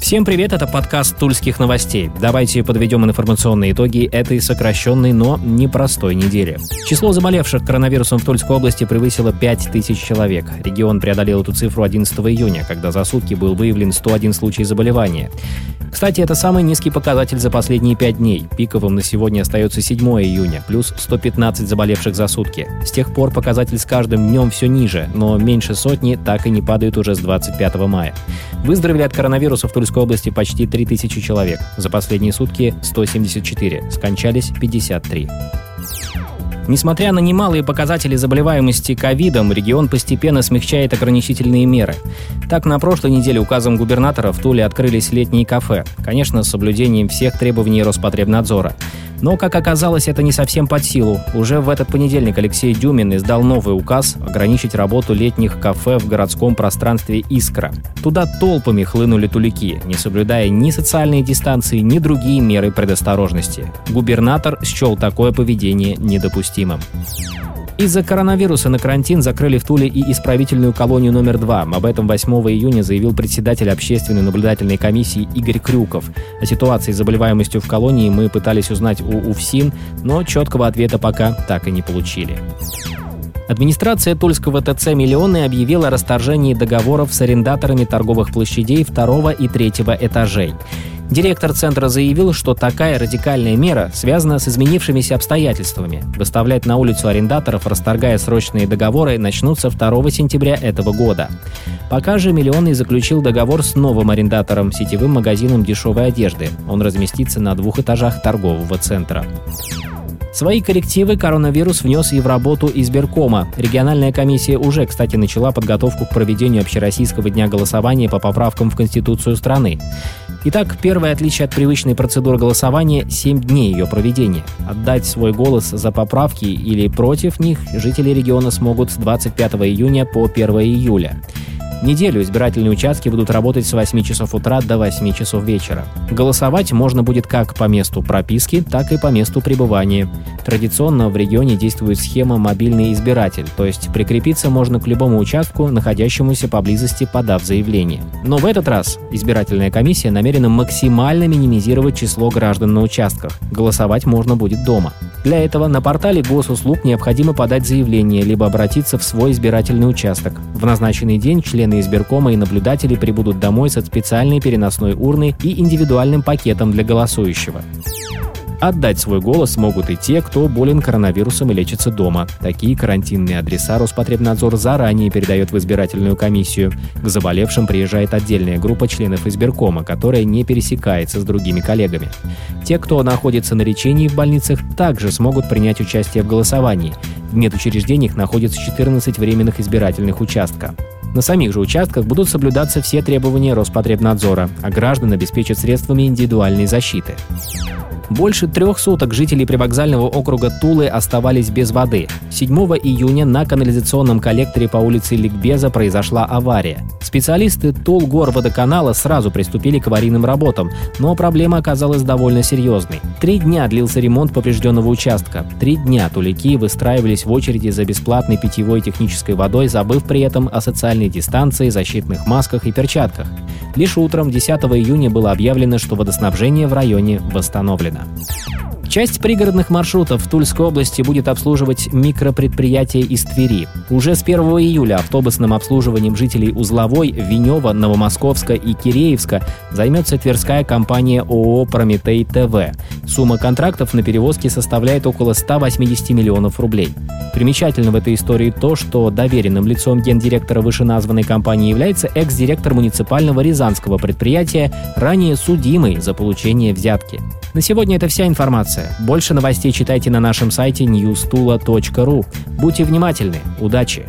Всем привет, это подкаст Тульских новостей. Давайте подведем информационные итоги этой сокращенной, но непростой недели. Число заболевших коронавирусом в Тульской области превысило 5000 человек. Регион преодолел эту цифру 11 июня, когда за сутки был выявлен 101 случай заболевания. Кстати, это самый низкий показатель за последние пять дней. Пиковым на сегодня остается 7 июня, плюс 115 заболевших за сутки. С тех пор показатель с каждым днем все ниже, но меньше сотни так и не падает уже с 25 мая. Выздоровели от коронавируса в Тульской области почти 3000 человек. За последние сутки 174, скончались 53. Несмотря на немалые показатели заболеваемости ковидом, регион постепенно смягчает ограничительные меры. Так, на прошлой неделе указом губернатора в Туле открылись летние кафе, конечно, с соблюдением всех требований Роспотребнадзора. Но, как оказалось, это не совсем под силу. Уже в этот понедельник Алексей Дюмин издал новый указ ограничить работу летних кафе в городском пространстве «Искра». Туда толпами хлынули тулики, не соблюдая ни социальные дистанции, ни другие меры предосторожности. Губернатор счел такое поведение недопустимым. Из-за коронавируса на карантин закрыли в Туле и исправительную колонию номер два. Об этом 8 июня заявил председатель общественной наблюдательной комиссии Игорь Крюков. О ситуации с заболеваемостью в колонии мы пытались узнать у УФСИН, но четкого ответа пока так и не получили. Администрация Тульского ТЦ «Миллионы» объявила о расторжении договоров с арендаторами торговых площадей второго и третьего этажей. Директор центра заявил, что такая радикальная мера связана с изменившимися обстоятельствами. Выставлять на улицу арендаторов, расторгая срочные договоры, начнутся 2 сентября этого года. Пока же Миллионный заключил договор с новым арендатором, сетевым магазином дешевой одежды. Он разместится на двух этажах торгового центра. Свои коррективы коронавирус внес и в работу избиркома. Региональная комиссия уже, кстати, начала подготовку к проведению общероссийского дня голосования по поправкам в Конституцию страны. Итак, первое отличие от привычной процедуры голосования – 7 дней ее проведения. Отдать свой голос за поправки или против них жители региона смогут с 25 июня по 1 июля. Неделю избирательные участки будут работать с 8 часов утра до 8 часов вечера. Голосовать можно будет как по месту прописки, так и по месту пребывания. Традиционно в регионе действует схема «мобильный избиратель», то есть прикрепиться можно к любому участку, находящемуся поблизости, подав заявление. Но в этот раз избирательная комиссия намерена максимально минимизировать число граждан на участках. Голосовать можно будет дома. Для этого на портале госуслуг необходимо подать заявление, либо обратиться в свой избирательный участок. В назначенный день члены избиркома и наблюдатели прибудут домой со специальной переносной урной и индивидуальным пакетом для голосующего. Отдать свой голос могут и те, кто болен коронавирусом и лечится дома. Такие карантинные адреса Роспотребнадзор заранее передает в избирательную комиссию. К заболевшим приезжает отдельная группа членов избиркома, которая не пересекается с другими коллегами. Те, кто находится на лечении в больницах, также смогут принять участие в голосовании. В медучреждениях находится 14 временных избирательных участков. На самих же участках будут соблюдаться все требования Роспотребнадзора, а граждан обеспечат средствами индивидуальной защиты. Больше трех суток жители привокзального округа Тулы оставались без воды. 7 июня на канализационном коллекторе по улице Ликбеза произошла авария. Специалисты Тулгорводоканала сразу приступили к аварийным работам, но проблема оказалась довольно серьезной. Три дня длился ремонт поврежденного участка. Три дня тулики выстраивались в очереди за бесплатной питьевой технической водой, забыв при этом о социальной дистанции, защитных масках и перчатках. Лишь утром 10 июня было объявлено, что водоснабжение в районе восстановлено. Часть пригородных маршрутов в Тульской области будет обслуживать микропредприятие из Твери. Уже с 1 июля автобусным обслуживанием жителей Узловой, Венева, Новомосковска и Киреевска займется тверская компания ООО «Прометей ТВ». Сумма контрактов на перевозки составляет около 180 миллионов рублей. Примечательно в этой истории то, что доверенным лицом гендиректора вышеназванной компании является экс-директор муниципального рязанского предприятия, ранее судимый за получение взятки. На сегодня это вся информация. Больше новостей читайте на нашем сайте newstula.ru. Будьте внимательны. Удачи!